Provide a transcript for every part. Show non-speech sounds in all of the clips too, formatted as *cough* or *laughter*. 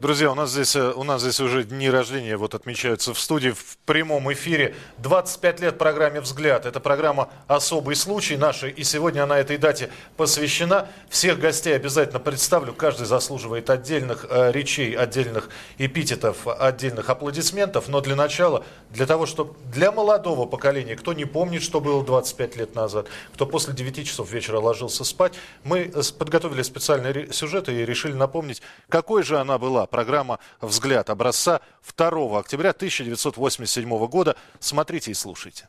Друзья, у нас здесь, э, у нас здесь уже дни рождения вот отмечаются в студии в прямом эфире. 25 лет программе «Взгляд». Это программа «Особый случай» наша. И сегодня она этой дате посвящена. Всех гостей обязательно представлю. Каждый заслуживает отдельных э, речей, отдельных эпитетов, отдельных аплодисментов. Но для начала, для того, чтобы для молодого поколения, кто не помнит, что было 25 лет назад, кто после 9 часов вечера ложился спать, мы подготовили специальный сюжет и решили напомнить, какой же она была программа «Взгляд» образца 2 октября 1987 года. Смотрите и слушайте.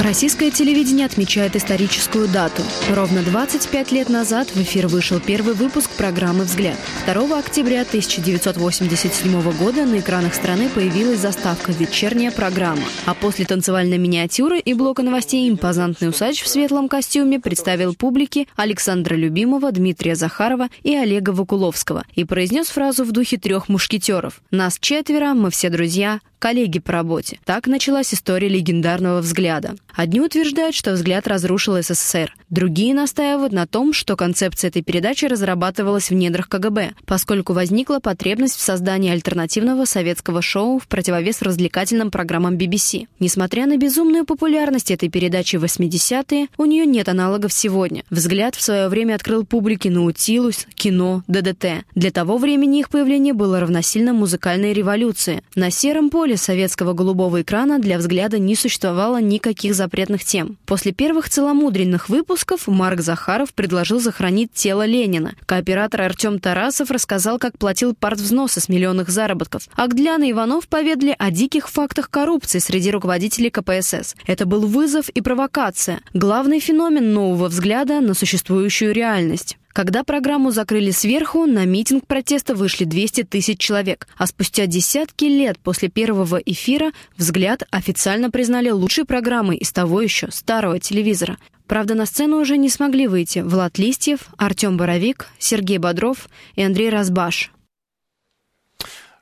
Российское телевидение отмечает историческую дату. Ровно 25 лет назад в эфир вышел первый выпуск программы «Взгляд». 2 октября 1987 года на экранах страны появилась заставка «Вечерняя программа». А после танцевальной миниатюры и блока новостей импозантный усач в светлом костюме представил публике Александра Любимова, Дмитрия Захарова и Олега Вакуловского и произнес фразу в духе трех мушкетеров «Нас четверо, мы все друзья, коллеги по работе. Так началась история легендарного взгляда. Одни утверждают, что взгляд разрушил СССР. Другие настаивают на том, что концепция этой передачи разрабатывалась в недрах КГБ, поскольку возникла потребность в создании альтернативного советского шоу в противовес развлекательным программам BBC. Несмотря на безумную популярность этой передачи в 80-е, у нее нет аналогов сегодня. Взгляд в свое время открыл публике Наутилус, кино, ДДТ. Для того времени их появление было равносильно музыкальной революции. На сером поле советского голубого экрана для взгляда не существовало никаких запретных тем. После первых целомудренных выпусков Марк Захаров предложил захоронить тело Ленина. Кооператор Артем Тарасов рассказал, как платил партвзносы с миллионных заработков. Агдлян и Иванов поведали о диких фактах коррупции среди руководителей КПСС. Это был вызов и провокация. Главный феномен нового взгляда на существующую реальность. Когда программу закрыли сверху, на митинг протеста вышли 200 тысяч человек. А спустя десятки лет после первого эфира «Взгляд» официально признали лучшей программой из того еще старого телевизора. Правда, на сцену уже не смогли выйти Влад Листьев, Артем Боровик, Сергей Бодров и Андрей Разбаш.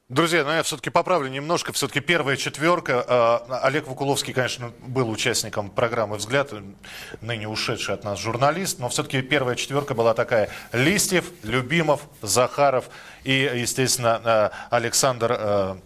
Друзья, ну я все-таки поправлю немножко. Все-таки первая четверка. А, Олег Вакуловский, конечно, был участником программы «Взгляд», ныне ушедший от нас журналист. Но все-таки первая четверка была такая. Листьев, Любимов, Захаров и, естественно, а, Александр... А,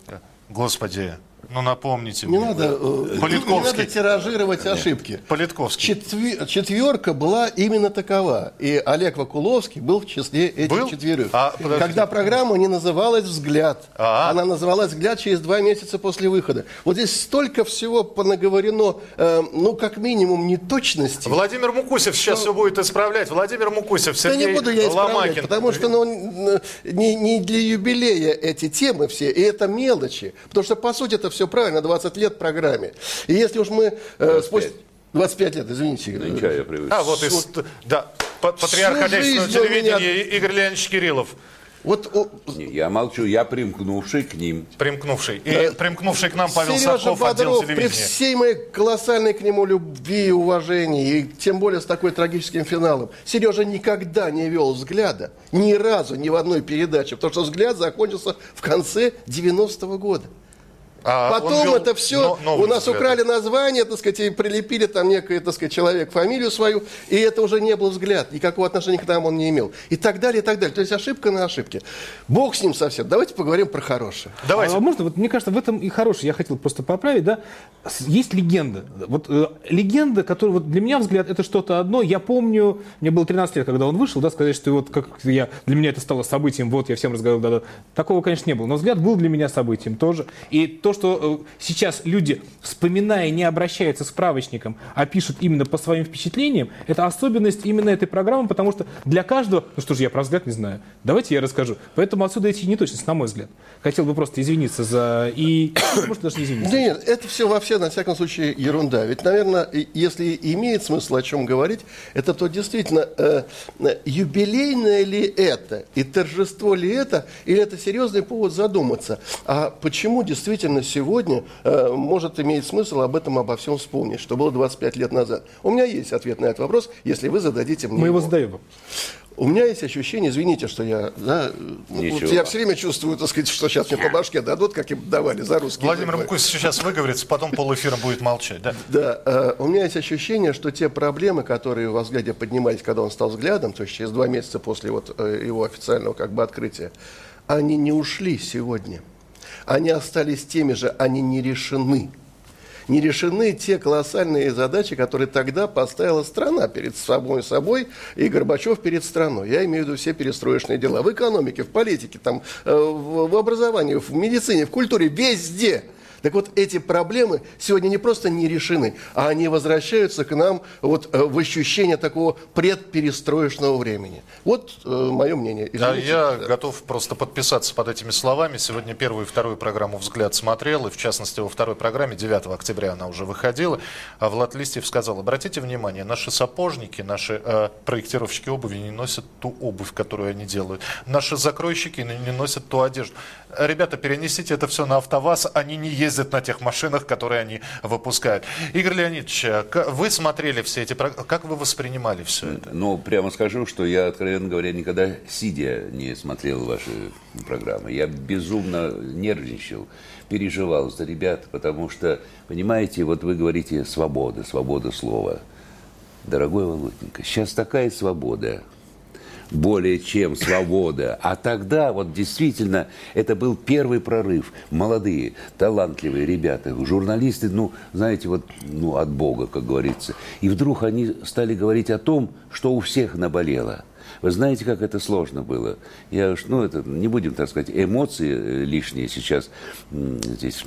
господи, ну, напомните не мне. Надо, э, Политковский. Не надо тиражировать Нет. ошибки. Политковский. Четвер... Четверка была именно такова. И Олег Вакуловский был в числе этих был? четверых. А, Когда программа не называлась «Взгляд». А-а. Она называлась «Взгляд» через два месяца после выхода. Вот здесь столько всего понаговорено, э, ну, как минимум, неточности. Владимир Мукусев сейчас что... все будет исправлять. Владимир Мукусев, Сергей Да не буду я исправлять, Ломакин. потому что ну, не, не для юбилея эти темы все, и это мелочи. Потому что, по сути, это все все правильно, 20 лет программе. И если уж мы... Э, спустя... 25 лет, извините. Ничего, я привык. А, вот, из, да, патриарх отечественного телевидения меня... Игорь Леонидович Кириллов. Вот, о... Я молчу, я примкнувший к ним. Примкнувший. И да. примкнувший к нам Павел Сережа Садков, Бодров, отдел При всей моей колоссальной к нему любви и уважении, и тем более с такой трагическим финалом, Сережа никогда не вел взгляда, ни разу, ни в одной передаче, потому что взгляд закончился в конце 90-го года. А Потом это все, у нас взгляд. украли название, так сказать, и прилепили там некое, так сказать, человек фамилию свою, и это уже не был взгляд, никакого отношения к нам он не имел. И так далее, и так далее. То есть ошибка на ошибке. Бог с ним совсем. Давайте поговорим про хорошее. Давайте. А можно, вот мне кажется, в этом и хорошее. Я хотел просто поправить, да. Есть легенда. Вот э, легенда, которая вот для меня взгляд, это что-то одно. Я помню, мне было 13 лет, когда он вышел, да, сказать, что вот как я, для меня это стало событием, вот я всем разговаривал, да, да. Такого, конечно, не было. Но взгляд был для меня событием тоже. И то, то, что э, сейчас люди, вспоминая, не обращаются к справочникам, а пишут именно по своим впечатлениям, это особенность именно этой программы, потому что для каждого, ну что же, я про взгляд не знаю, давайте я расскажу. Поэтому отсюда эти неточности, на мой взгляд. Хотел бы просто извиниться за... И, *coughs* может, даже не извиниться. Нет, это все вообще, на всяком случае, ерунда. Ведь, наверное, если имеет смысл о чем говорить, это то действительно, э, юбилейное ли это, и торжество ли это, или это серьезный повод задуматься. А почему действительно сегодня сегодня э, может иметь смысл об этом обо всем вспомнить, что было 25 лет назад. У меня есть ответ на этот вопрос, если вы зададите мне Мы его, его задаем. У меня есть ощущение, извините, что я, да, вот я все время чувствую, так сказать, что сейчас мне по башке дадут, как им давали за русский Владимир Мкус сейчас выговорится, потом полэфира будет молчать, да? Да, э, у меня есть ощущение, что те проблемы, которые во взгляде поднимались, когда он стал взглядом, то есть через два месяца после вот э, его официального как бы открытия, они не ушли сегодня. Они остались теми же, они не решены не решены те колоссальные задачи, которые тогда поставила страна перед самой собой и Горбачев перед страной. Я имею в виду все перестроечные дела в экономике, в политике, там, э, в образовании, в медицине, в культуре, везде – так вот, эти проблемы сегодня не просто не решены, а они возвращаются к нам вот э, в ощущение такого предперестроечного времени. Вот э, мое мнение. Извините. Да, я да. готов просто подписаться под этими словами. Сегодня первую и вторую программу «Взгляд» смотрел, и в частности во второй программе 9 октября она уже выходила. А Влад Листьев сказал, обратите внимание, наши сапожники, наши э, проектировщики обуви не носят ту обувь, которую они делают. Наши закройщики не носят ту одежду. Ребята, перенесите это все на АвтоВАЗ, они не ездят на тех машинах, которые они выпускают. Игорь Леонидович, вы смотрели все эти программы, как вы воспринимали все это? Ну, прямо скажу, что я, откровенно говоря, никогда сидя не смотрел ваши программы. Я безумно нервничал, переживал за ребят, потому что, понимаете, вот вы говорите свобода, свобода слова. Дорогой Володенька, сейчас такая свобода, более чем свобода. А тогда вот действительно это был первый прорыв. Молодые, талантливые ребята, журналисты, ну, знаете, вот ну, от Бога, как говорится. И вдруг они стали говорить о том, что у всех наболело. Вы знаете, как это сложно было? Я уж, ну, это, не будем, так сказать, эмоции э, лишние сейчас здесь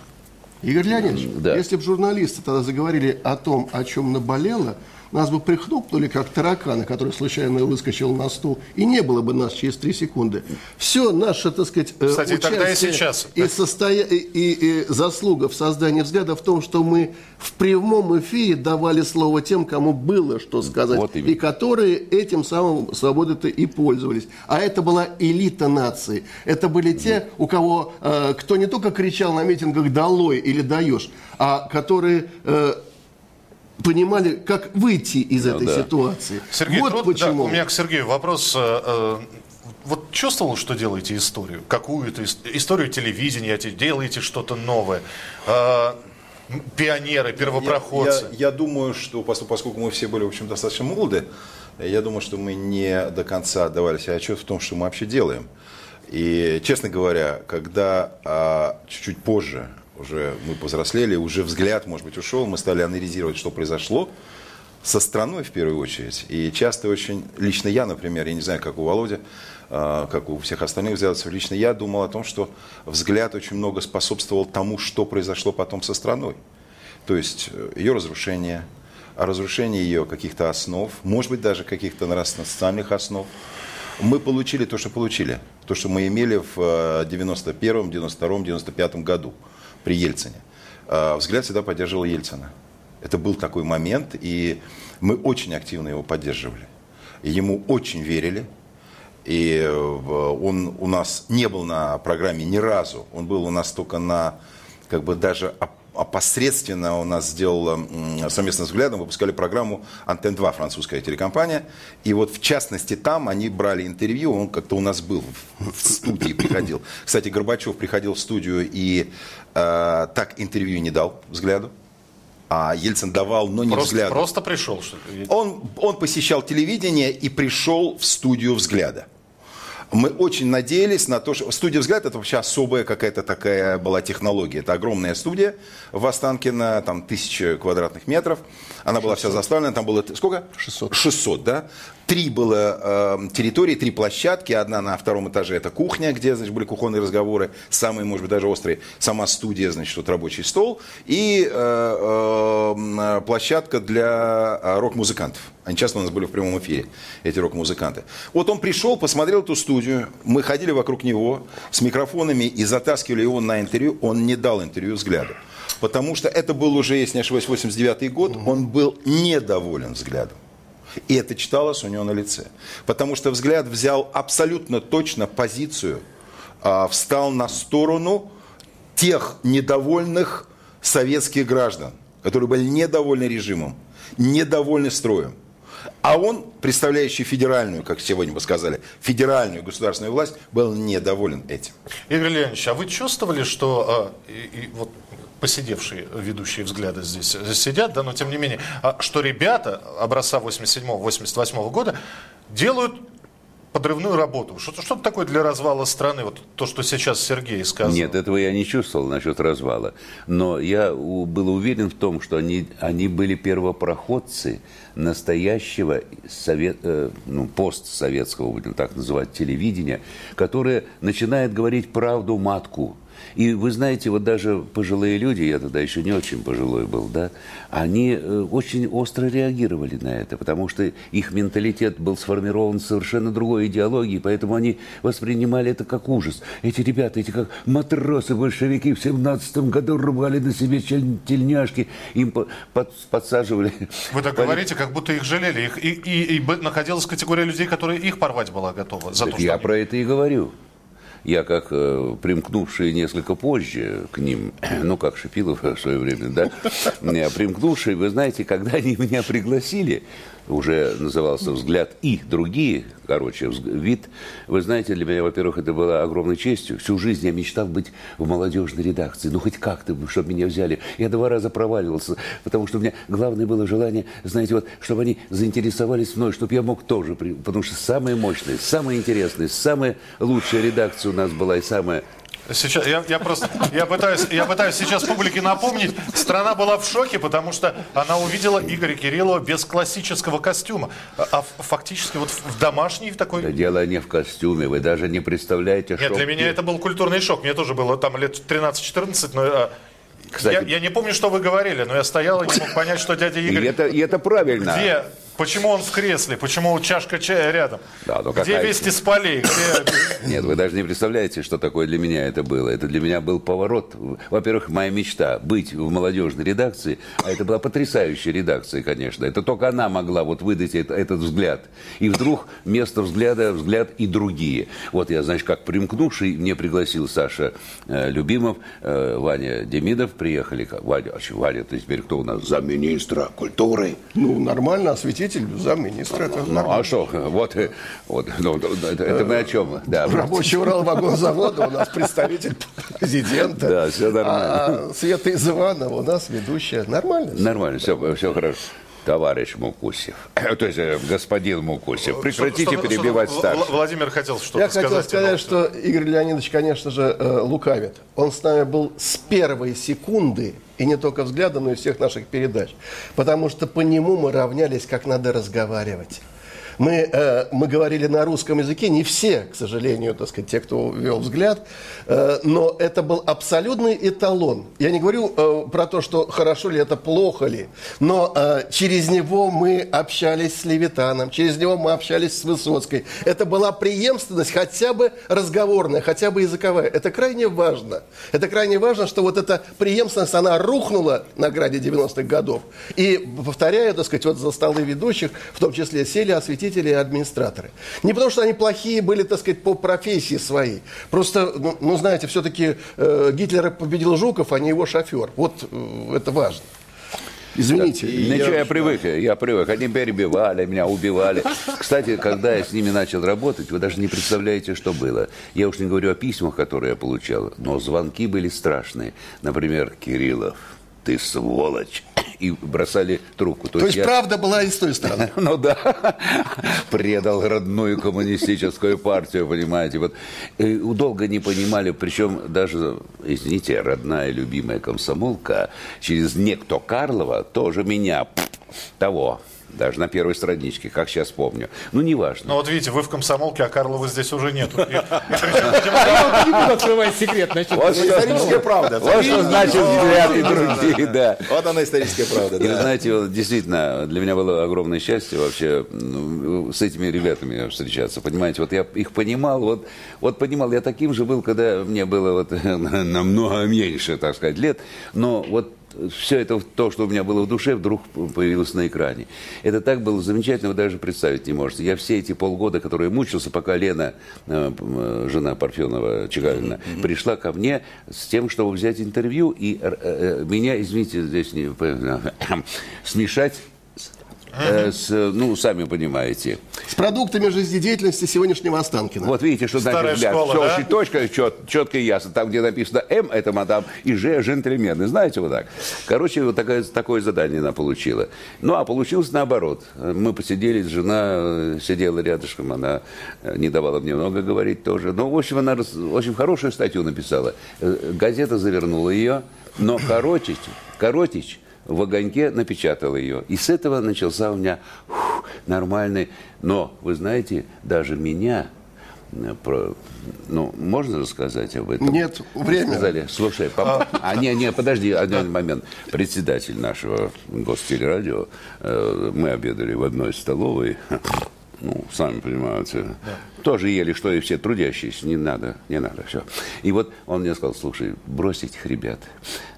Игорь Леонидович, да. если бы журналисты тогда заговорили о том, о чем наболело, нас бы прихлопнули, как тараканы, который случайно выскочил на стул, и не было бы нас через три секунды. Все наше, так сказать, э, Кстати, тогда и, сейчас. и, состоя... и, и, и заслуга в создании взгляда в том, что мы в прямом эфире давали слово тем, кому было что сказать, вот и которые этим самым свободой-то и пользовались. А это была элита нации. Это были те, у кого, э, кто не только кричал на митингах «долой» или «даешь», а которые... Э, понимали, как выйти из ну, этой да. ситуации. Сергей, вот труд, почему. Да, у меня к Сергею вопрос. Э, э, вот чувствовал, что делаете историю? Какую-то историю телевидения, делаете что-то новое? Э, пионеры, первопроходцы. Я, я, я думаю, что поскольку мы все были, в общем, достаточно молоды, я думаю, что мы не до конца отдавали себе отчет в том, что мы вообще делаем. И, честно говоря, когда а, чуть-чуть позже уже мы повзрослели, уже взгляд, может быть, ушел, мы стали анализировать, что произошло со страной в первую очередь. И часто очень, лично я, например, я не знаю, как у Володи, а, как у всех остальных взглядов, лично я думал о том, что взгляд очень много способствовал тому, что произошло потом со страной. То есть э, ее разрушение, разрушение ее каких-то основ, может быть, даже каких-то нравственно-социальных основ. Мы получили то, что получили, то, что мы имели в 91, 92, 95 году при Ельцине. А, взгляд всегда поддерживал Ельцина. Это был такой момент, и мы очень активно его поддерживали. ему очень верили. И э, он у нас не был на программе ни разу. Он был у нас только на, как бы даже опосредственно у нас сделала совместно с взглядом, выпускали программу «Антенн-2», французская телекомпания. И вот в частности там они брали интервью, он как-то у нас был в студии, приходил. Кстати, Горбачев приходил в студию и э, так интервью не дал взгляду. А Ельцин давал, но не просто, взгляду. Просто пришел, что ли? Он, он посещал телевидение и пришел в студию взгляда мы очень надеялись на то, что студия «Взгляд» это вообще особая какая-то такая была технология. Это огромная студия в Останкино, там тысяча квадратных метров. Она 600. была вся заставлена, там было сколько? 600. 600, да. Три было э, территории, три площадки. Одна на втором этаже это кухня, где, значит, были кухонные разговоры, самые, может быть, даже острые. Сама студия, значит, вот рабочий стол. И э, э, площадка для э, рок-музыкантов. Они часто у нас были в прямом эфире, эти рок-музыканты. Вот он пришел, посмотрел эту студию, мы ходили вокруг него с микрофонами и затаскивали его на интервью. Он не дал интервью взгляду. Потому что это был уже, если не ошибаюсь, 89 год, он был недоволен взглядом. И это читалось у него на лице. Потому что взгляд взял абсолютно точно позицию, а, встал на сторону тех недовольных советских граждан, которые были недовольны режимом, недовольны строем. А он, представляющий федеральную, как сегодня бы сказали, федеральную государственную власть, был недоволен этим. Игорь Леонидович, а вы чувствовали, что э, и, и вот посидевшие ведущие взгляды здесь сидят, да, но тем не менее, а, что ребята образца 87-88 года делают подрывную работу. Что-то что такое для развала страны, вот то, что сейчас Сергей сказал? Нет, этого я не чувствовал насчет развала. Но я у, был уверен в том, что они, они были первопроходцы настоящего совет, э, ну, постсоветского, будем так называть, телевидения, которое начинает говорить правду матку и вы знаете, вот даже пожилые люди, я тогда еще не очень пожилой был, да, они э, очень остро реагировали на это, потому что их менталитет был сформирован совершенно другой идеологией, поэтому они воспринимали это как ужас. Эти ребята, эти как матросы-большевики в 17 году рвали на себе тельняшки, им под, подсаживали. Вы так говорите, как будто их жалели. Их, и, и, и находилась категория людей, которые их порвать была готова. За то, я они... про это и говорю я как э, примкнувший несколько позже к ним, *clears throat* ну, как Шипилов в свое время, да, *laughs* примкнувший, вы знаете, когда они *laughs* меня пригласили, уже назывался «Взгляд и другие», короче, вид. Вы знаете, для меня, во-первых, это было огромной честью. Всю жизнь я мечтал быть в молодежной редакции. Ну, хоть как-то, чтобы меня взяли. Я два раза проваливался, потому что у меня главное было желание, знаете, вот, чтобы они заинтересовались мной, чтобы я мог тоже, потому что самые мощные, самые интересные, самая лучшая редакция у нас была и самая Сейчас, я, я просто, я пытаюсь, я пытаюсь сейчас публике напомнить, страна была в шоке, потому что она увидела Игоря Кириллова без классического костюма, а, фактически вот в домашней в такой... Да дело не в костюме, вы даже не представляете, Нет, шок. для меня это был культурный шок, мне тоже было там лет 13-14, но а, кстати, я, я не помню, что вы говорили, но я стоял и не мог понять, что дядя Игорь... И это, и это правильно. Где Почему он в кресле? Почему чашка чая рядом? Да, ну Где вести с полей? Где... *coughs* Нет, вы даже не представляете, что такое для меня это было. Это для меня был поворот. Во-первых, моя мечта быть в молодежной редакции, а это была потрясающая редакция, конечно. Это только она могла вот выдать это, этот взгляд. И вдруг вместо взгляда взгляд и другие. Вот я, значит, как примкнувший, мне пригласил Саша э, Любимов, э, Ваня Демидов, приехали. Ваня, а Ваня, ты теперь кто у нас? Замминистра культуры. Ну, нормально, осветить заместитель замминистра. Это ну, а что? Вот, вот ну, это, это мы о чем? Да. Рабочий Уралвагонзавода у нас представитель президента. Да, все нормально. А Света из Иванова у нас ведущая. Нормально? Нормально, все, все хорошо товарищ Мукусев, то есть э, господин Мукусев, прекратите что, перебивать что, старших. Владимир хотел что-то Я сказать. Я хотел сказать, что Игорь Леонидович, конечно же, э, лукавит. Он с нами был с первой секунды и не только взглядом, но и всех наших передач. Потому что по нему мы равнялись, как надо разговаривать. Мы, э, мы говорили на русском языке, не все, к сожалению, так сказать, те, кто вел взгляд, э, но это был абсолютный эталон. Я не говорю э, про то, что хорошо ли это, плохо ли, но через него мы общались с Левитаном, через него мы общались с Высоцкой. Это была преемственность хотя бы разговорная, хотя бы языковая. Это крайне важно. Это крайне важно, что вот эта преемственность, она рухнула на граде 90-х годов. И, повторяю, так сказать, вот за столы ведущих, в том числе сели осветить заместители и администраторы. Не потому, что они плохие были, так сказать, по профессии своей. Просто, ну, ну знаете, все-таки э, Гитлера победил Жуков, а не его шофер. Вот э, это важно. Извините. Да, ничего, я, я привык, я привык. Они перебивали, меня убивали. Кстати, когда я с ними начал работать, вы даже не представляете, что было. Я уж не говорю о письмах, которые я получал, но звонки были страшные. Например, Кириллов, ты сволочь и бросали трубку. То, То есть, есть я... правда была и с той стороны. *laughs* Ну да, предал родную коммунистическую партию, понимаете. Вот и долго не понимали, причем даже, извините, родная любимая комсомолка через некто Карлова тоже меня того даже на первой страничке, как сейчас помню. Ну, неважно. Ну, вот видите, вы в комсомолке, а Карлова здесь уже нету. Не буду открывать секрет. Вот историческая правда. Вот что значит взгляд и другие, да. Вот она историческая правда, И знаете, действительно, для меня было огромное счастье вообще ну, с этими ребятами встречаться. Понимаете, вот я их понимал, вот, вот понимал, я таким же был, когда мне было вот *laughs* намного меньше, так сказать, лет, но вот все это, то, что у меня было в душе, вдруг появилось на экране. Это так было замечательно, вы даже представить не можете. Я все эти полгода, которые мучился, пока Лена, э, э, жена Парфенова Чекалина, mm-hmm. пришла ко мне с тем, чтобы взять интервью, и э, меня, извините, здесь не, *clears throat* смешать э, с, ну, сами понимаете. С продуктами жизнедеятельности сегодняшнего Останкина. Вот видите, что значит Старая взгляд. школа, Все да? очень точно, чет, четко и ясно. Там, где написано М, это мадам, и Ж, джентльмены. Знаете, вот так. Короче, вот такое, такое задание она получила. Ну, а получилось наоборот. Мы посидели, жена э, сидела рядышком, она э, не давала мне много говорить тоже. Ну, в общем, она очень хорошую статью написала. Газета завернула ее, но Коротич, Коротич в огоньке напечатал ее. И с этого начался у меня фух, нормальный. Но, вы знаете, даже меня э, про, ну, можно рассказать об этом? Нет, время. Сказали, слушай, пап- а, не, не, подожди, один момент. Председатель нашего гостелерадио, э, мы обедали в одной столовой, *laughs* ну, сами понимаете, тоже ели, что и все трудящиеся, не надо, не надо, все. И вот он мне сказал, слушай, брось этих ребят,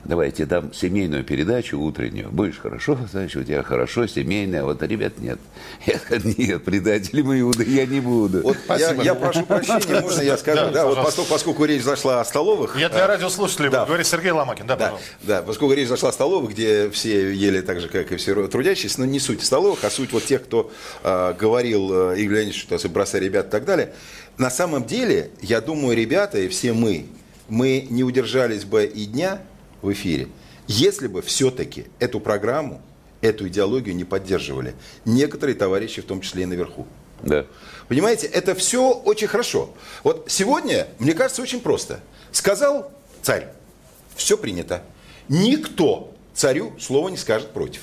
давай я тебе дам семейную передачу утреннюю, будешь хорошо, значит, у тебя хорошо, семейная, а вот ребят нет. Я сказал, нет, предатели мы Иуды, я не буду. Вот я, я прошу прощения, можно я скажу? Да, Да, вот поскольку, поскольку речь зашла о столовых. Я для радиослушателей Да. буду говорить Сергей Ломакин. Да, Да, пожалуйста. да, поскольку речь зашла о столовых, где все ели так же, как и все трудящиеся, но не суть столовых, а суть вот тех, кто э, говорил, э, Игорь Леонидович, что бросай ребят так далее. На самом деле, я думаю, ребята и все мы, мы не удержались бы и дня в эфире, если бы все-таки эту программу, эту идеологию не поддерживали некоторые товарищи, в том числе и наверху. Да. Понимаете, это все очень хорошо. Вот сегодня, мне кажется, очень просто. Сказал царь, все принято. Никто царю слова не скажет против.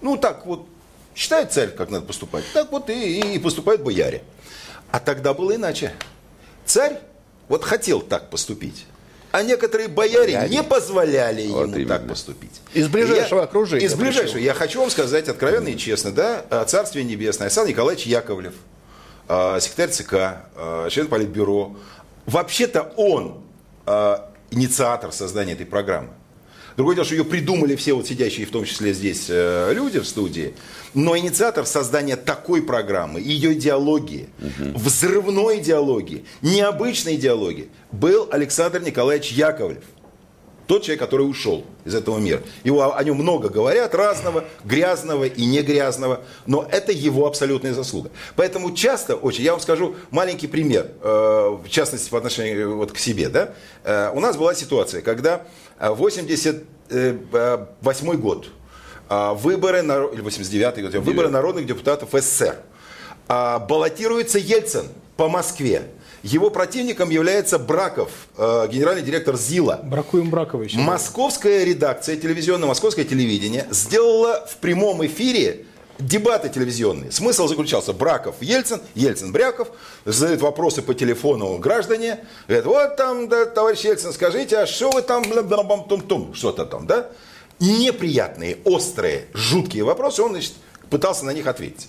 Ну, так вот, считает царь, как надо поступать, так вот и, и поступают бояре. А тогда было иначе. Царь вот хотел так поступить. А некоторые бояре Бояре. не позволяли Вот ему так поступить. Из ближайшего окружения Из ближайшего. Я хочу вам сказать откровенно и честно, да, э, Царствие Небесное, Александр Николаевич Яковлев, э, секретарь ЦК, э, член Политбюро. Вообще-то он э, инициатор создания этой программы. Другое дело, что ее придумали все вот сидящие, в том числе здесь э, люди в студии. Но инициатор создания такой программы, ее идеологии, взрывной идеологии, необычной идеологии был Александр Николаевич Яковлев. Тот человек, который ушел из этого мира. Его, о нем много говорят, разного, грязного и не грязного, но это его абсолютная заслуга. Поэтому часто, очень, я вам скажу маленький пример, э, в частности по отношению вот к себе. Да? Э, у нас была ситуация, когда э, 88 год, э, выборы, наро- или 89 год, выборы народных депутатов СССР. А, баллотируется Ельцин по Москве. Его противником является Браков, э, генеральный директор ЗИЛа. Бракуем Бракова еще. Московская редакция телевизионная, московское телевидение сделала в прямом эфире дебаты телевизионные. Смысл заключался Браков, Ельцин, Ельцин, Бряков, задают вопросы по телефону граждане, говорят, вот там, да, товарищ Ельцин, скажите, а что вы там, бам тум тум что-то там, да? Неприятные, острые, жуткие вопросы, он, значит, пытался на них ответить.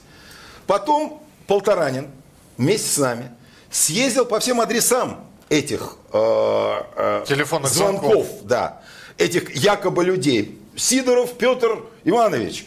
Потом Полторанин вместе с нами съездил по всем адресам этих э, э, Телефонных звонков, звонков. да, этих якобы людей. Сидоров Петр Иванович,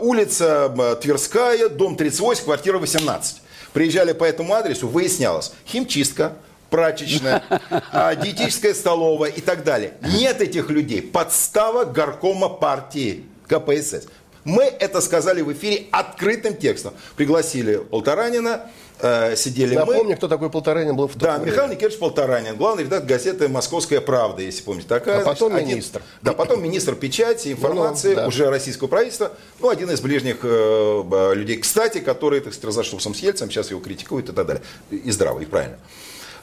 улица э, Тверская, дом 38, квартира 18. Приезжали по этому адресу, выяснялось, химчистка, прачечная, *laughs* а, диетическая столовая и так далее. Нет этих людей. Подстава горкома партии КПСС. Мы это сказали в эфире открытым текстом. Пригласили Полторанина, э, сидели мы. Напомню, кто такой Полторанин был в Да, время. Михаил Никитич Полторанин, главный редактор газеты «Московская правда», если помните, такая. А потом значит, один- министр. да, потом министр печати, информации, Ну, да. уже российского правительства, ну, один из ближних э, людей, кстати, который, так сказать, разошелся с Ельцем, сейчас его критикуют и так далее. И здраво, и правильно.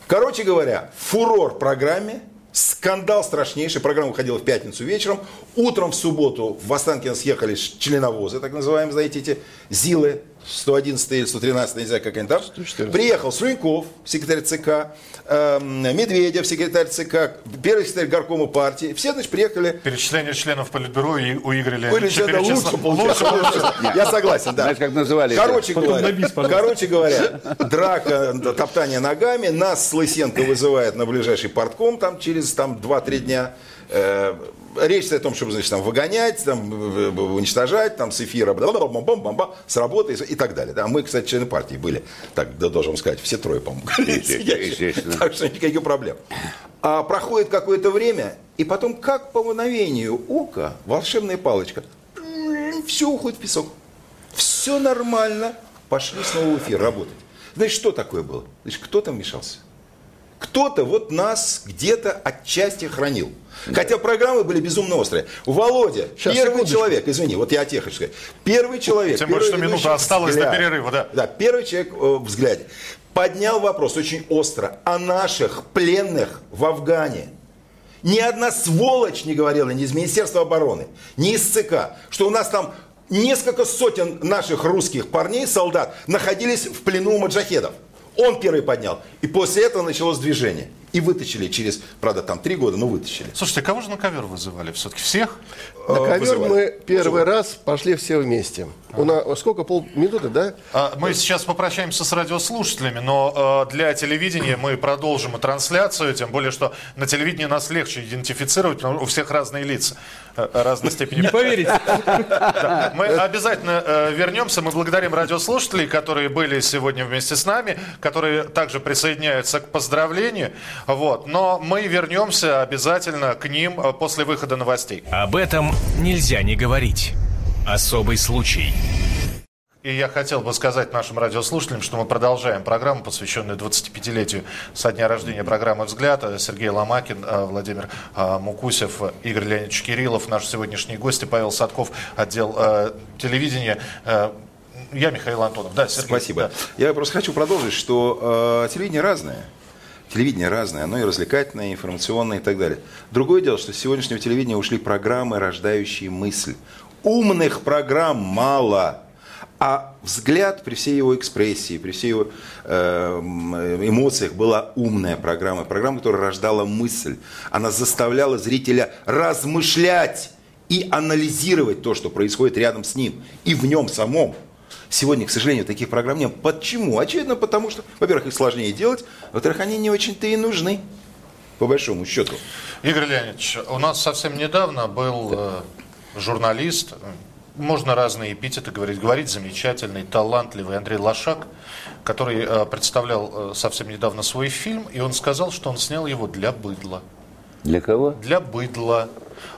Короче говоря, фурор программе, скандал страшнейший. Программа выходила в пятницу вечером. Утром в субботу в Останкино съехали членовозы, так называемые, знаете, эти ЗИЛы, 111 или 113, не знаю, как они там. 114. Приехал Слюньков, секретарь ЦК, эм, Медведев, секретарь ЦК, первый секретарь горкома партии. Все, значит, приехали. Перечисление членов Политбюро и у Игоря Были что-то лучше перечислено. получилось. Я согласен, да. Знаешь, как называли? Короче говоря, короче говоря, драка, топтание ногами. Нас с Лысенко вызывает на ближайший портком там через там, 2-3 дня. Э, Речь идет о том, чтобы значит, там, выгонять, там, в- в- уничтожать, там, с эфира, бам-бам-бам-бам, с работы и так далее. Да, мы, кстати, члены партии были, так да, должен сказать, все трое, по-моему. *laughs* Так что никаких проблем. А проходит какое-то время, и потом, как по мгновению ока, волшебная палочка, все уходит в песок. Все все нормально, пошли снова в эфир работать. Значит, что такое было? Значит, кто там мешался? Кто-то вот нас где-то отчасти хранил. Хотя программы были безумно острые. Володя, Сейчас, первый секундочку. человек, извини, вот я о тех хочу сказать. Первый человек. Тем первый более, что минута осталась до «Взгляд». перерыва, да. Да, первый человек э, в взгляде. Поднял вопрос очень остро о наших пленных в Афгане. Ни одна сволочь не говорила ни из Министерства обороны, ни из ЦК, что у нас там несколько сотен наших русских парней, солдат, находились в плену у маджахедов. Он первый поднял. И после этого началось движение. И вытащили через, правда, там три года, но вытащили. Слушайте, кого же на ковер вызывали? Все-таки всех? На Э, ковер вызывали. мы первый раз пошли все вместе. У нас сколько, полминуты, да? А, Мы сейчас попрощаемся с радиослушателями, но э, для телевидения мы продолжим и трансляцию, тем более, что на телевидении нас легче идентифицировать, потому что у всех разные лица, э, разной степени. Не поверите. *laughs* Мы обязательно э, вернемся. Мы благодарим радиослушателей, которые были сегодня вместе с нами, которые также присоединяются к поздравлению. Вот. Но мы вернемся обязательно к ним э, после выхода новостей. Об этом нельзя не говорить. Особый случай. И я хотел бы сказать нашим радиослушателям, что мы продолжаем программу, посвященную 25-летию со дня рождения программы «Взгляд». Сергей Ломакин, э, Владимир э, Мукусев, Игорь Леонидович Кириллов, наши сегодняшние гости, Павел Садков, отдел э, телевидения. Э, Я Михаил Антонов. Да, Сергей. Спасибо. Да. Я просто хочу продолжить, что э, телевидение разное. Телевидение разное, оно и развлекательное, и информационное и так далее. Другое дело, что с сегодняшнего телевидения ушли программы, рождающие мысль. Умных программ мало. А взгляд при всей его экспрессии, при всей его э, м, эмоциях была умная программа. Программа, которая рождала мысль. Она заставляла зрителя размышлять и анализировать то, что происходит рядом с ним и в нем самом. Сегодня, к сожалению, таких программ нет. Почему? Очевидно, потому что, во-первых, их сложнее делать, во-вторых, они не очень-то и нужны, по большому счету. Игорь Леонидович, у нас совсем недавно был э, журналист, можно разные эпитеты говорить, говорить замечательный, талантливый Андрей Лошак, который э, представлял э, совсем недавно свой фильм, и он сказал, что он снял его для быдла. Для кого? Для быдла.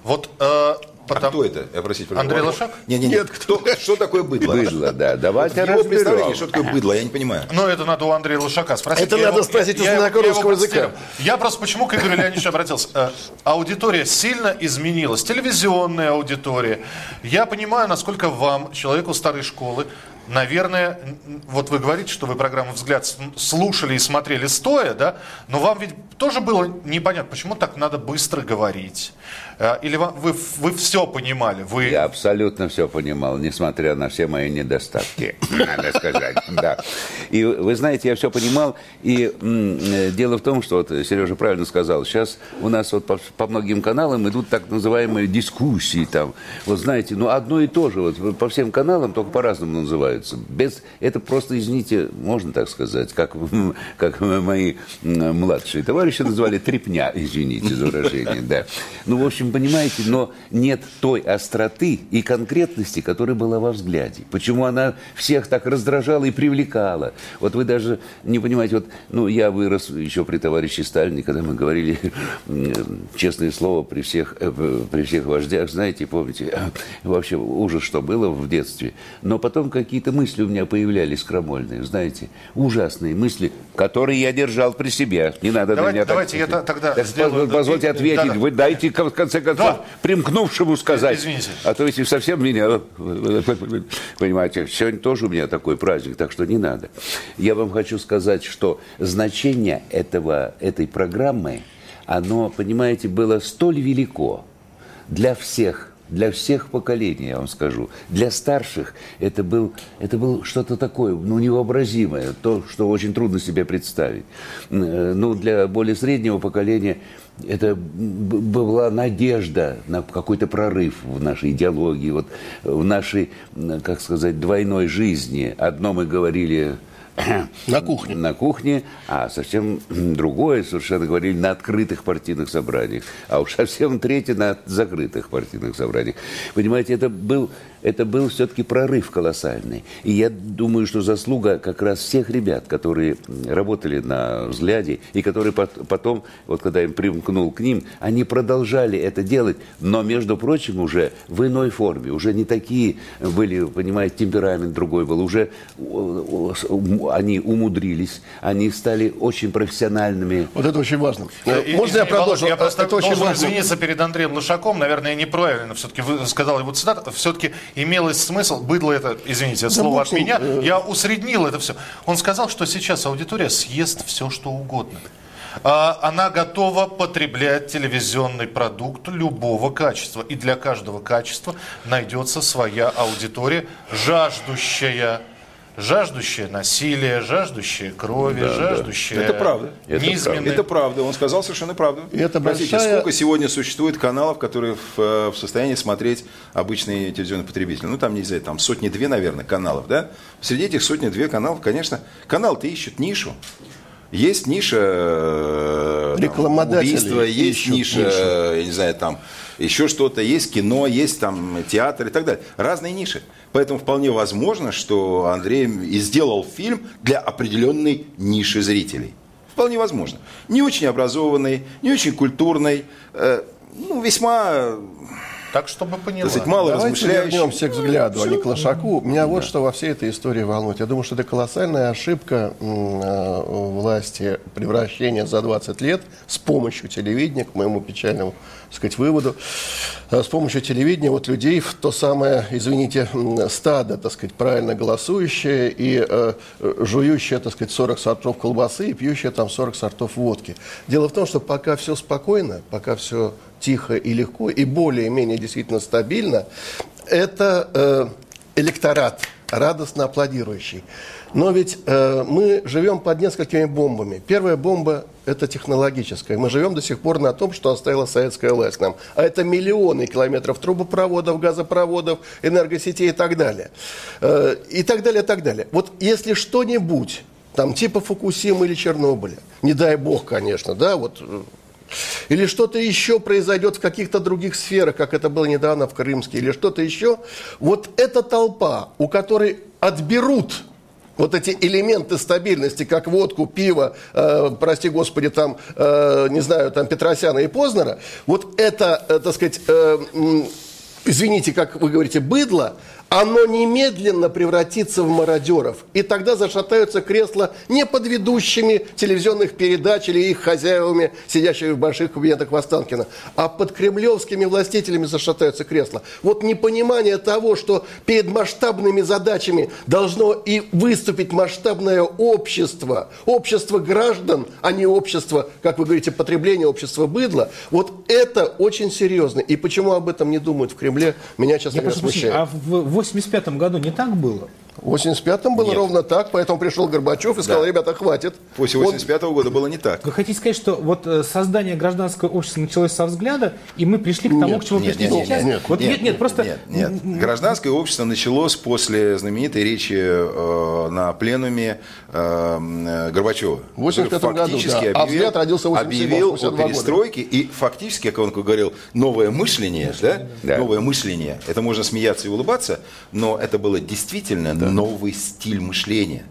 Вот э, А потому- кто это? Я простите, Андрей. Лошак? Не, не, нет. Кто, что такое быдло? Быдло, да. Давайте разберем. что такое быдло, я не понимаю. Ну, это надо у Андрея Лошака спросить. Это Я надо его- спросить у его русского языка. Я просто почему к Игорю Леонидовичу обратился. Э, Аудитория сильно изменилась. Телевизионная аудитория. Я понимаю, насколько вам, человеку старой школы, наверное, вот вы говорите, что вы программу «Взгляд» слушали и смотрели стоя, да? Но вам ведь тоже было непонятно, почему так надо быстро говорить. Э, Или вам- вы, вы все понимали? Вы... Я абсолютно все понимал, несмотря на все мои недостатки, надо сказать. Да. И вы знаете, я все понимал. И э, дело в том, что вот Сережа правильно сказал, сейчас у нас вот по, по многим каналам идут так называемые дискуссии там. Вот знаете, ну одно и то же, вот по всем каналам, только по-разному называются. Без, это просто, извините, можно так сказать, как, *laughs* как мои младшие товарищи называли, трепня, извините за выражение, да. Ну, в общем, понимаете, но нет той остроты и конкретности, которая была во взгляде. Почему она всех так раздражала и привлекала? Вот вы даже не понимаете, вот, ну, я вырос еще при товарище Сталине, когда мы говорили честное слово при всех, э, при всех вождях, знаете, помните, э, вообще ужас, что было в детстве. Но потом какие-то мысли у меня появлялись крамольные, знаете, ужасные мысли, которые я держал при себе. Не надо Давайте- на меня так- давайте я та- тогда Так сделаю- Позвольте Да, ответить. да. Вы дайте, конце концов, Да. примкнувшему сказать. Извините. А то если совсем меня... Понимаете, сегодня тоже у меня такой праздник, так что не надо. Я вам хочу сказать, что значение этого, этой программы, оно, понимаете, было столь велико для всех, для всех поколений, я вам скажу. Для старших это был, это был что-то такое, ну, невообразимое, то, что очень трудно себе представить. Э, Ну, для более среднего поколения это была надежда на какой-то прорыв в нашей идеологии, вот в нашей, как сказать, двойной жизни. Одно мы говорили *clears throat* На кухне. на кухне, а совсем другое совершенно говорили на открытых партийных собраниях, а уж совсем третье на закрытых партийных собраниях. Понимаете, это был это был все-таки прорыв колоссальный. И я думаю, что заслуга как раз всех ребят, которые работали на взгляде, и которые потом, вот когда я примкнул к ним, они продолжали это делать, но, между прочим, уже в иной форме, уже не такие были, понимаете, темперамент другой был, уже они умудрились, они стали очень профессиональными. Вот это очень важно. И, Можно я продолжу? Я просто это очень важно. извиниться перед Андреем Лошаком, наверное, неправильно все-таки сказал его цитату, все-таки имелось смысл, быдло это, извините, это да слово от меня, э... я усреднил это все. Он сказал, что сейчас аудитория съест все, что угодно. А, она готова потреблять телевизионный продукт любого качества. И для каждого качества найдется своя аудитория, жаждущая жаждущее насилие, жаждущее крови, да, жаждущее да. Это правда. Низменные... Это правда. Он сказал совершенно правду. И это Простите, большая... сколько сегодня существует каналов, которые в, в состоянии смотреть обычные телевизионные потребители? Ну, там, не знаю, там сотни-две, наверное, каналов, да? Среди этих сотни-две каналов, конечно, канал-то ищет нишу. Есть ниша э, там, убийства, есть ниша, нишу. я не знаю, там еще что-то, есть кино, есть там театр и так далее. Разные ниши. Поэтому вполне возможно, что Андрей и сделал фильм для определенной ниши зрителей. Вполне возможно. Не очень образованный, не очень культурный, э, ну, весьма так, чтобы поняла. Сказать, мало Давайте вернемся к взгляду, а не к Лошаку. Меня да. вот что во всей этой истории волнует. Я думаю, что это колоссальная ошибка э, власти превращения за 20 лет с помощью телевидения, к моему печальному сказать, выводу, э, с помощью телевидения вот людей в то самое, извините, стадо, так сказать, правильно голосующее и э, жующее, так сказать, 40 сортов колбасы и пьющее там 40 сортов водки. Дело в том, что пока все спокойно, пока все тихо и легко, и более-менее действительно стабильно, это э, электорат, радостно аплодирующий. Но ведь э, мы живем под несколькими бомбами. Первая бомба – это технологическая. Мы живем до сих пор на том, что оставила советская власть нам. А это миллионы километров трубопроводов, газопроводов, энергосетей и так далее. Э, и так далее, и так далее. Вот если что-нибудь, там типа Фукусимы или Чернобыля, не дай бог, конечно, да, вот э, или что-то еще произойдет в каких-то других сферах, как это было недавно в Крымске, или что-то еще, вот эта толпа, у которой отберут вот эти элементы стабильности, как водку, пиво, э, прости господи, там, э, не знаю, там Петросяна и Познера, вот это, э, так сказать, э, извините, как вы говорите, быдло, оно немедленно превратится в мародеров. И тогда зашатаются кресла не под ведущими телевизионных передач или их хозяевами, сидящими в больших кабинетах в Останкино, а под кремлевскими властителями зашатаются кресла. Вот непонимание того, что перед масштабными задачами должно и выступить масштабное общество, общество граждан, а не общество, как вы говорите, потребление, общество быдла, вот это очень серьезно. И почему об этом не думают в Кремле, меня, честно говоря, смущает. А в 85 году не так было? В 85-м было Нет. ровно так, поэтому пришел Горбачев и сказал, да. ребята, хватит. После 85 -го года было не так. Вы хотите сказать, что вот э, создание гражданского общества началось со взгляда, и мы пришли к тому, нет, к чему нет, пришли нет, сейчас? Нет, вот нет, нет, нет, просто... Нет, нет. Гражданское общество началось после знаменитой речи э, на пленуме э, Горбачева. В 85 году, да. Объявил, а взгляд родился в Объявил о перестройке, года. и фактически, как он говорил, новое мышление, да? Да. новое мышление, это можно смеяться и улыбаться, но это было действительно да. новый стиль мышления,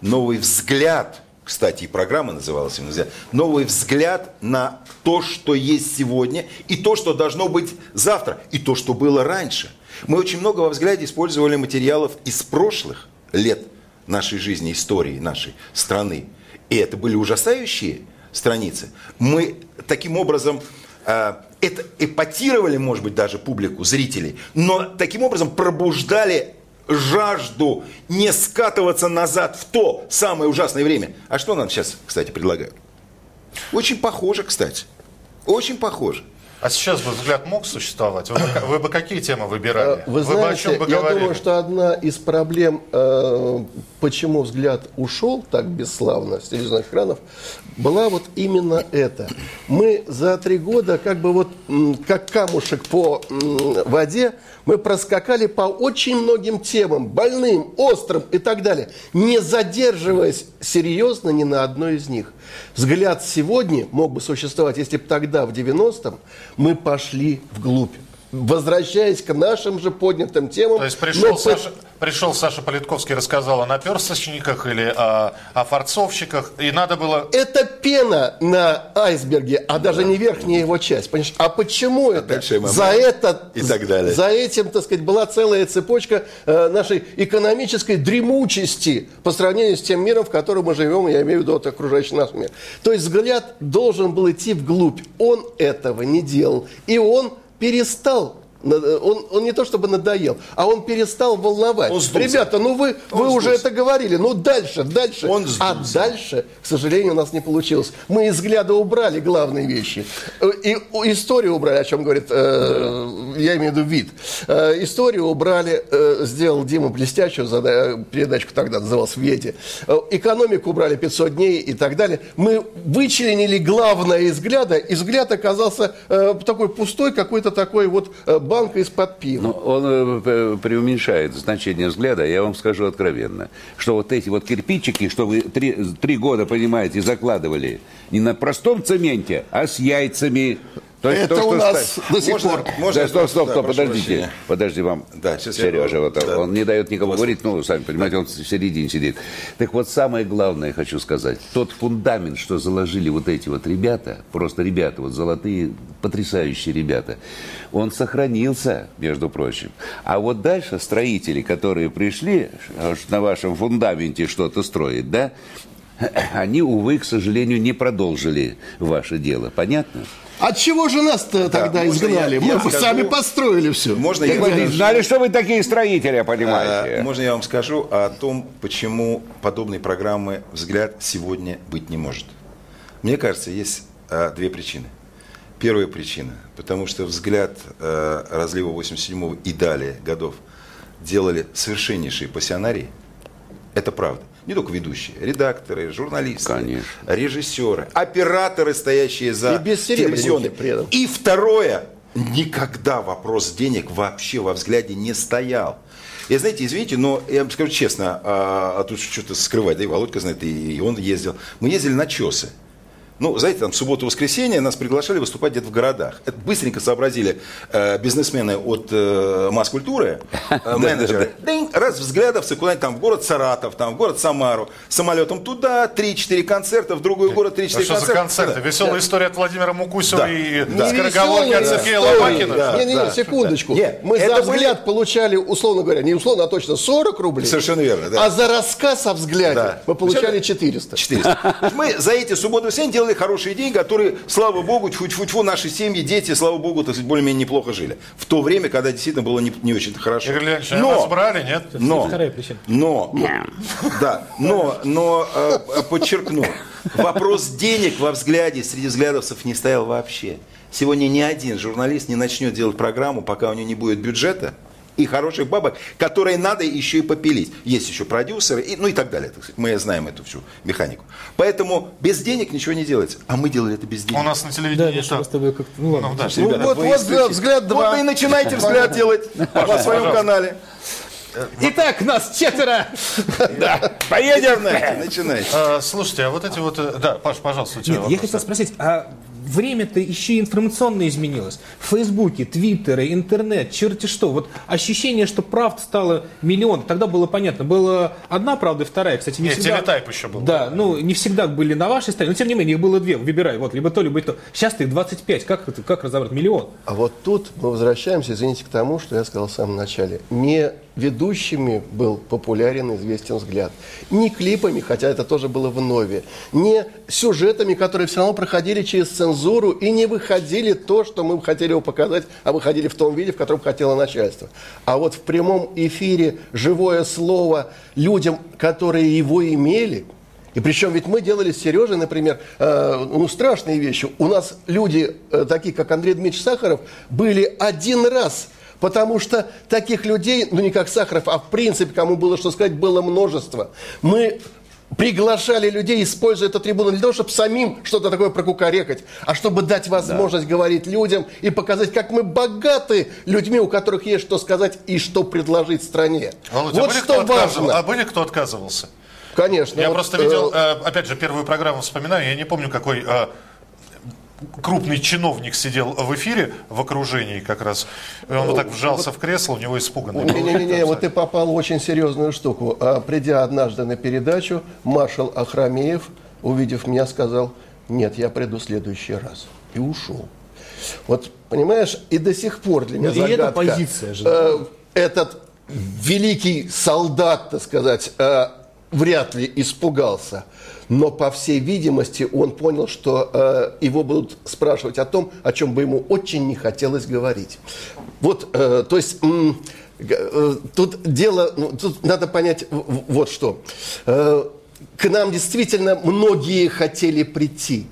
новый взгляд, кстати, и программа называлась взгляд, новый взгляд на то, что есть сегодня, и то, что должно быть завтра, и то, что было раньше. Мы очень много во взгляде использовали материалов из прошлых лет нашей жизни, истории нашей страны. И это были ужасающие страницы. Мы таким образом э, это эпатировали, может быть, даже публику, зрителей, но таким образом пробуждали жажду не скатываться назад в то самое ужасное время. А что нам сейчас, кстати, предлагают? Очень похоже, кстати. Очень похоже. А сейчас бы взгляд мог существовать? Вы бы, вы бы какие темы выбирали? Вы, знаете, бы о чем бы я говорили? думаю, что одна из проблем, э, почему взгляд ушел так бесславно с телевизионных экранов, была вот именно это. Мы за три года как бы вот как камушек по воде мы проскакали по очень многим темам, больным, острым и так далее, не задерживаясь серьезно ни на одной из них. Взгляд сегодня мог бы существовать, если бы тогда, в 90-м, мы пошли вглубь возвращаясь к нашим же поднятым темам. То есть пришел, но Саша, пришел Саша Политковский, рассказал о наперсточниках или о, о форцовщиках, и надо было... Это пена на айсберге, а даже не верхняя его часть. Понимаешь? А почему это? За это, и так далее. За этим, так сказать, была целая цепочка э, нашей экономической дремучести по сравнению с тем миром, в котором мы живем, я имею в виду вот окружающий нас мир. То есть взгляд должен был идти вглубь. Он этого не делал. И он перестал он, он не то чтобы надоел, а он перестал волновать. Он сдулся. Ребята, ну вы, вы Он уже сдулся. это говорили. Ну дальше, дальше. Он а сдулся. дальше, к сожалению, у нас не получилось. Мы из взгляда убрали главные вещи. Э, И историю убрали, о чем говорит, э, я имею в виду вид. Э, историю убрали, э, сделал Дима блестящую зада- передачку тогда называлась «Веди». Э, экономику убрали 500 дней и так далее. Мы вычленили главное из взгляда, и взгляд оказался э, такой пустой, какой-то такой вот э, банка из-под пива. Но он э, преуменьшает значение взгляда. Я вам скажу откровенно, что вот эти вот кирпичики, что вы три, три года, понимаете, закладывали не на простом цементе, а с яйцами. То есть Это то, у нас ста- до сих Можно- пор. можно да, стоп, стоп, да, стоп, прошу подождите. прощения. Подожди вам. Да, сейчас я- Сережа, вот да. он не дает никому Вас- говорить, ну, сами понимаете, он в середине сидит. Так вот, самое главное хочу сказать. Тот фундамент, что заложили вот эти вот ребята, просто ребята, вот золотые, потрясающие ребята, он сохранился, между прочим. А вот дальше строители, которые пришли на вашем фундаменте что-то строить, да, *clears throat* они, увы, к сожалению, не продолжили ваше дело. Понятно? От чего же нас-то тогда можно изгнали? я- Мы я скажу- сами построили все. Можно я Вы скажу? знали, что вы такие строители, А, понимаете? Можно я вам скажу о том, почему подобной программы «Взгляд» сегодня быть не может? Мне кажется, есть а, две причины. Первая причина, потому что «Взгляд» э, разлива 87 и далее годов делали совершеннейшие пассионарии. Это правда. Не только ведущие, редакторы, журналисты, Конечно. режиссеры, операторы, стоящие за И бессеребренники телевизионной. при этом. И второе, никогда вопрос денег вообще во взгляде не стоял. И знаете, извините, но я вам скажу честно, а, а тут что-то скрывать, да и Володька знает, и, и он ездил. Мы ездили на чесы. Ну, знаете, там в субботу-воскресенье нас приглашали выступать где-то в городах. Это быстренько сообразили э, бизнесмены от э, масс-культуры, э, *laughs* менеджеры. Раз взглядовцы куда-нибудь там в город Саратов, там в город Самару, самолетом туда, 3-4 концерта, в другой город 3-4 А что за концерта. концерты? Веселая история от Владимира Мукусева и скороговорки от Сергея. Лопакина? Да. Не-не-не, секундочку. Нет, Мы за взгляд получали, условно говоря, не условно, а точно 40 рублей. Совершенно верно. А за рассказ о взгляде мы получали 400. 400. *laughs* Мы за эти субботы и делали хорошие деньги, которые, слава богу, тьфу-тьфу-тьфу, наши семьи, дети, слава богу, так сказать, более-менее неплохо жили. В то время, когда действительно было не, не очень хорошо. Игорь Леонидович, а нас брали, нет? но, вторая причина. но, да, но, но э, подчеркну, вопрос денег во взгляде среди взглядовцев не стоял вообще. Сегодня ни один журналист не начнет делать программу, пока у него не будет бюджета и хороших бабок, которые надо еще и попилить. Есть еще продюсеры, и, ну и так далее. так сказать. Мы знаем эту всю механику. Поэтому без денег ничего не делается. А мы делали это без денег. У нас на Да, телевидении с тобой как-то... Ну ладно. Ну, да. Ну, Ребята, вот, вот исключите. взгляд Вот два. вы и начинайте взгляд делать на своем канале. Итак, нас четверо. *laughs* Поедем! Начинайте. А, слушайте, а вот эти вот... э, Да, Паш, пожалуйста, у тебя Нет, я хотел спросить, а время-то еще и информационно изменилось. Фейсбуки, Твиттеры, интернет, черти что. Вот ощущение, что правд стало миллион. Тогда было понятно. Была одна правда и вторая. Кстати, не Нет, всегда... телетайп еще был. Да, ну не всегда были на вашей стороне, но тем не менее их было две. Выбирай, вот, либо то, либо то. Сейчас их 25. Как, как разобрать? Миллион. А вот тут мы возвращаемся, извините, к тому, что я сказал в самом начале. Не ведущими был популярен известен взгляд. Не клипами, хотя это тоже было в нове. Не сюжетами, которые все равно проходили через цензуру и не выходили то, что мы хотели его показать, а выходили в том виде, в котором хотело начальство. А вот в прямом эфире живое слово людям, которые его имели, и причем ведь мы делали с Сережей, например, э, ну, страшные вещи. У нас люди, э, такие как Андрей Дмитриевич Сахаров, были один раз. Потому что таких людей, ну не как Сахаров, а в принципе, кому было что сказать, было множество. Мы приглашали людей, используя эту трибуну не для того, чтобы самим что-то такое прокукарекать, а чтобы дать возможность говорить людям и показать, как мы богаты людьми, у которых есть что сказать и что предложить стране. Володя, а вот были что важно. А были кто отказывался? Конечно. Я вот, просто э, видел, э, опять же, первую программу вспоминаю, я не помню, какой... э, крупный чиновник сидел в эфире в окружении как раз. И он вот так вжался в кресло, у него испуганный был Не-не-не, вот ты попал в очень серьезную штуку. А, придя однажды на передачу, маршал Ахрамеев, увидев меня, сказал, нет, я приду в следующий раз. И ушел. Вот, понимаешь, и до сих пор для меня Ну, и эта загадка. позиция же. Э, этот великий солдат, так сказать, э, вряд ли испугался. Но, по всей видимости, он понял, что э, его будут спрашивать о том, о чем бы ему очень не хотелось говорить. Вот, э, то есть... э, Тут дело, ну, тут надо понять вот что. Э, К нам действительно многие хотели прийти.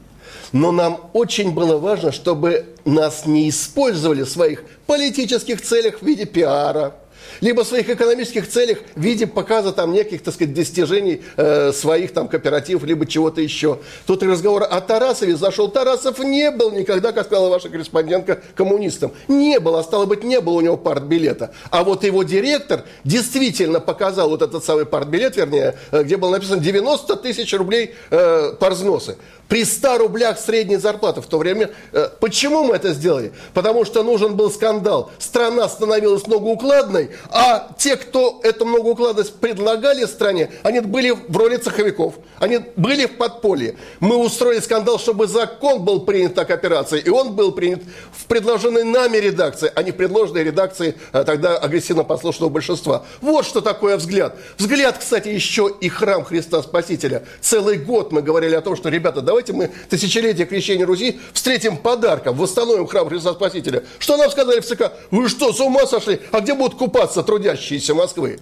Но нам очень было важно, чтобы нас не использовали в своих политических целях в виде пиара, либо в своих экономических целях в виде показа там неких, так сказать, достижений э, своих там кооперативов, либо чего-то еще. Тут и разговор о Тарасове зашел. Тарасов не был никогда, как сказала ваша корреспондентка, коммунистом. Не был, а стало быть, не было у него партбилета. А вот его директор действительно показал вот этот самый партбилет, вернее, э, где было написано 90 тысяч рублей э, парзносы. При 100 рублях средней зарплаты в то время. Э, почему мы это сделали? Потому что нужен был скандал. Страна становилась многоукладной, а те, кто эту многоукладность предлагали стране, они были в роли цеховиков. Они были в подполье. Мы устроили скандал, чтобы закон был принят так операции, и он был принят в предложенной нами редакции, а не в предложенной редакции э, тогда агрессивно-послушного большинства. Вот что такое взгляд. Взгляд, кстати, еще и храм Христа Спасителя. Целый год мы говорили о том, что, ребята, давайте мы тысячелетие крещения Руси встретим подарком, восстановим храм Христа Спасителя. Что нам сказали в ЦК? Вы что, с ума сошли? А где будут купаться трудящиеся Москвы?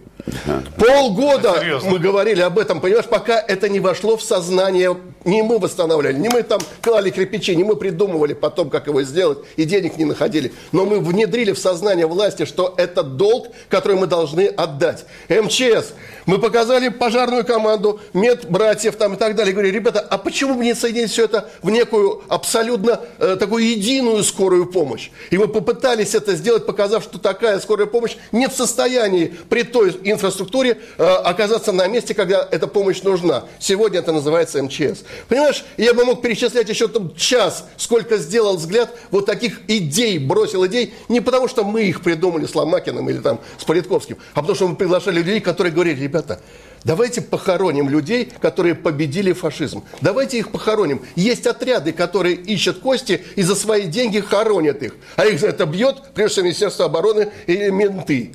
Полгода Серьезно? мы говорили об этом, понимаешь, пока это не вошло в сознание, не мы восстанавливали, не мы там клали кирпичи, не мы придумывали потом, как его сделать, и денег не находили. Но мы внедрили в сознание власти, что это долг, который мы должны отдать. МЧС, мы показали пожарную команду, медбратьев там и так далее. Говорили, ребята, а почему бы не соединить все это в некую абсолютно э, такую единую скорую помощь? И мы попытались это сделать, показав, что такая скорая помощь не в состоянии при той инфраструктуре э, оказаться на месте, когда эта помощь нужна. Сегодня это называется МЧС. Понимаешь, я бы мог перечислять еще там час, сколько сделал взгляд вот таких идей, бросил идей, не потому что мы их придумали с Ломакиным или там с Политковским, а потому что мы приглашали людей, которые говорили, ребята, Давайте похороним людей, которые победили фашизм. Давайте их похороним. Есть отряды, которые ищут кости и за свои деньги хоронят их. А их за это бьет, прежде всего, Министерство обороны или менты.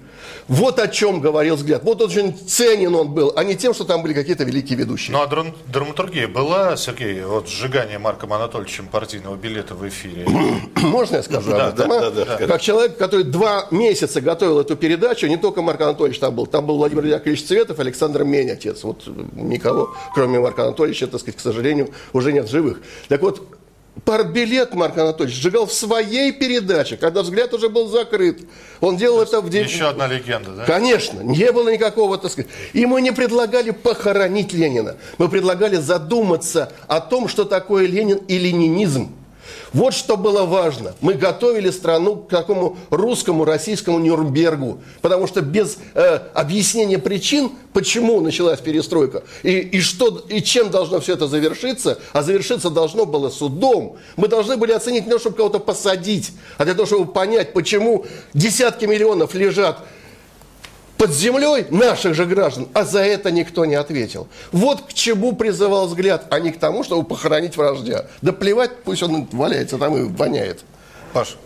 Вот о чем говорил взгляд. Вот очень ценен он был, а не тем, что там были какие-то великие ведущие. Ну а драм- драматургия была, Сергей, вот сжигание Марком Анатольевичем партийного билета в эфире? *coughs* Можно я скажу Да, об этом? да, а? да, да, Как человек, который два месяца готовил эту передачу, не только Марк Анатольевич там был, там был Владимир Яковлевич Цветов, Александр Мень, отец. Вот никого, кроме Марка Анатольевича, так сказать, к сожалению, уже нет живых. Так вот, партбилет Марк Анатольевич сжигал в своей передаче, когда взгляд уже был закрыт. Он делал это в день... Еще одна легенда, да? Конечно, не было никакого, так сказать. И мы не предлагали похоронить Ленина. Мы предлагали задуматься о том, что такое Ленин и ленинизм. Вот что было важно. Мы готовили страну к такому русскому, российскому Нюрнбергу. Потому что без э, объяснения причин, почему началась перестройка, и, и, что, и чем должно все это завершиться, а завершиться должно было судом, мы должны были оценить не то, чтобы кого-то посадить, а для того, чтобы понять, почему десятки миллионов лежат под землей наших же граждан, а за это никто не ответил. Вот к чему призывал взгляд, а не к тому, чтобы похоронить вождя. Да плевать, пусть он валяется там и воняет. Паш,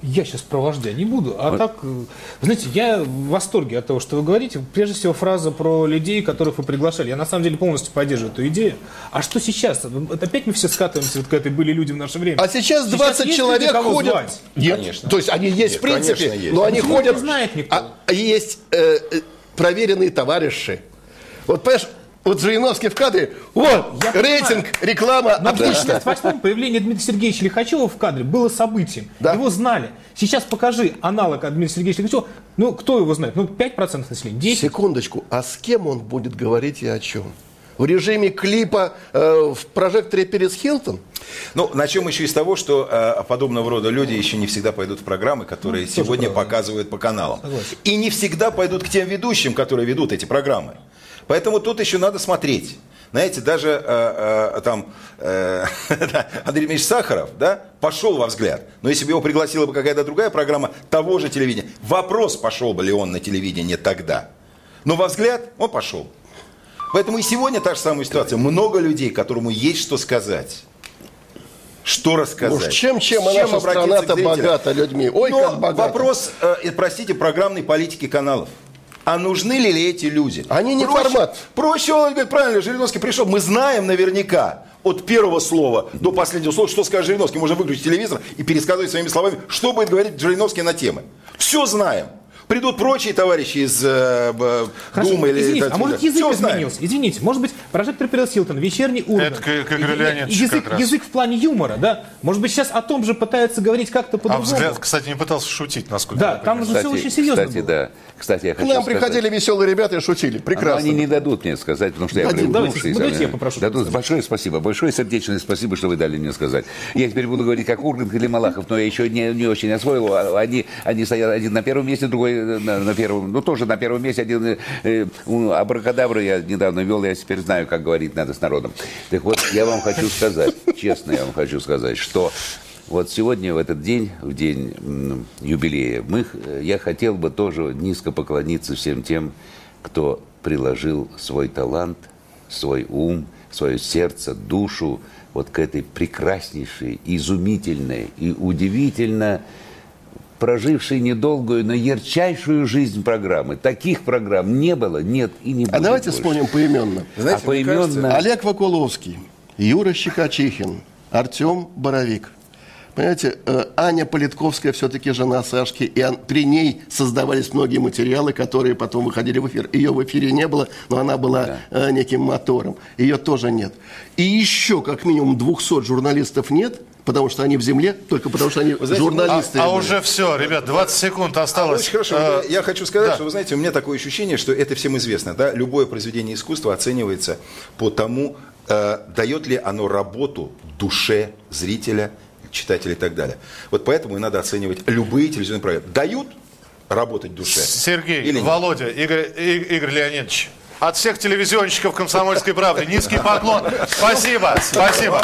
Я сейчас про вождя не буду, а так, э, знаете, я в восторге от того, что вы говорите. Прежде всего, фраза про людей, которых вы приглашали. Я на самом деле полностью поддерживаю эту идею. А что сейчас? Вот Опять мы все скатываемся, вот к этой были люди в наше время. А сейчас 20 есть человек люди, кого ходят. звать? Нет, Конечно. То есть они есть Нет, в принципе, конечно, есть. но они Почему ходят. не знает никто? А есть э, э, проверенные товарищи. Вот понимаешь, вот Жириновский в кадре, вот, Я рейтинг, реклама, Но в отлично. 1968 появление Дмитрия Сергеевича Лихачева в кадре было событием. Да. Его знали. Сейчас покажи аналог от Дмитрия Сергеевича Лихачева. Ну, кто его знает? Ну, 5% населения, 10%. Секундочку, а с кем он будет говорить и о чем? В режиме клипа э, в прожекторе перед Хилтон? Ну, начнем еще из того, что э, подобного рода люди еще не всегда пойдут в программы, которые Ну, сегодня правда. показывают по каналам. Согласен. И не всегда пойдут к тем ведущим, которые ведут эти программы. Поэтому тут еще надо смотреть. Знаете, даже э, э, там э, *laughs* Андрей Ильич Сахаров, да, пошел во взгляд. Но если бы его пригласила бы какая-то другая программа того же телевидения, вопрос, пошел бы ли он на телевидение тогда. Но во взгляд он пошел. Поэтому и сегодня та же самая ситуация. Много людей, которому есть что сказать. Что рассказать? Уж чем, чем, С а наша страна-то богата людьми. Ой, Но как богата. вопрос, э, простите, программной политики каналов. А нужны ли эти люди? Они не проще, формат. Проще, он говорит, правильно, Жириновский пришел. Мы знаем наверняка от первого слова до последнего слова, что скажет Жириновский. Можно выключить телевизор и пересказывать своими словами, что будет говорить Жириновский на темы. Все знаем. Придут прочие товарищи из э, Хорошо, Думы или... извините, а может язык знаем. изменился? Извините, может быть, прожектор Перес Хилтон, вечерний Ургант. Это к- к Игорю И- и- Леонидовичу язык, как раз. язык в плане юмора, да? Может быть, сейчас о том же пытаются говорить как-то А по-другому. взгляд, кстати, не пытался шутить, насколько Да, я там понимаю. же все очень серьезно кстати, было. да. Кстати, я К нам сказать- приходили веселые ребята и шутили. Но Прекрасно. они не дадут мне сказать, потому что я Дадим. Давайте, давайте я попрошу Дадут. Большое спасибо, большое сердечное спасибо, что вы дали мне сказать. Я теперь буду говорить как Ургант или Малахов, но я еще не, не очень освоил. А Они, они стоят один на первом месте, другой на, на первом, ну тоже на первом месте. Один э, э, у абракадабры я недавно вел, я теперь знаю, как говорить надо с народом. Так вот, я вам хочу сказать, *laughs* честно я вам хочу сказать, что вот сегодня, в этот день, в день юбилея, мы, х- я хотел бы тоже низко поклониться всем тем, кто приложил свой талант, свой ум, свое сердце, душу вот к этой прекраснейшей, изумительной и удивительно прожившей недолгую, но ярчайшую жизнь программы. Таких программ не было, нет и не будет А давайте больше. вспомним поименно. Знаете, а поименно... кажется, Олег Вакуловский, Юра Щекочихин, Артем Боровик. Понимаете, э, Аня Политковская все-таки жена Сашки, и при ней создавались многие материалы, которые потом выходили в эфир. Ее в эфире не было, но она была э, неким мотором. Ее тоже нет. И еще как минимум 200 журналистов нет, потому что они в земле, только потому что они знаете, журналисты. А, а уже все, ребят, 20 секунд осталось. Очень хорошо. Э, Я хочу сказать, да. что, вы знаете, у меня такое ощущение, что это всем известно. Да? Любое произведение искусства оценивается по тому, э, дает ли оно работу душе зрителя, читателя и так далее. Вот поэтому и надо оценивать любые телевизионные программы. Дают работать душе? Сергей, Или нет? Володя, Игорь, Игорь Леонидович. От всех телевизионщиков «Комсомольской правды» низкий поклон. Спасибо, спасибо.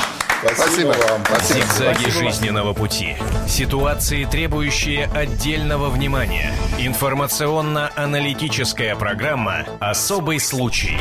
Спасибо вам. Зигзаги жизненного пути. Ситуации, требующие отдельного внимания. Информационно-аналитическая программа «Особый случай».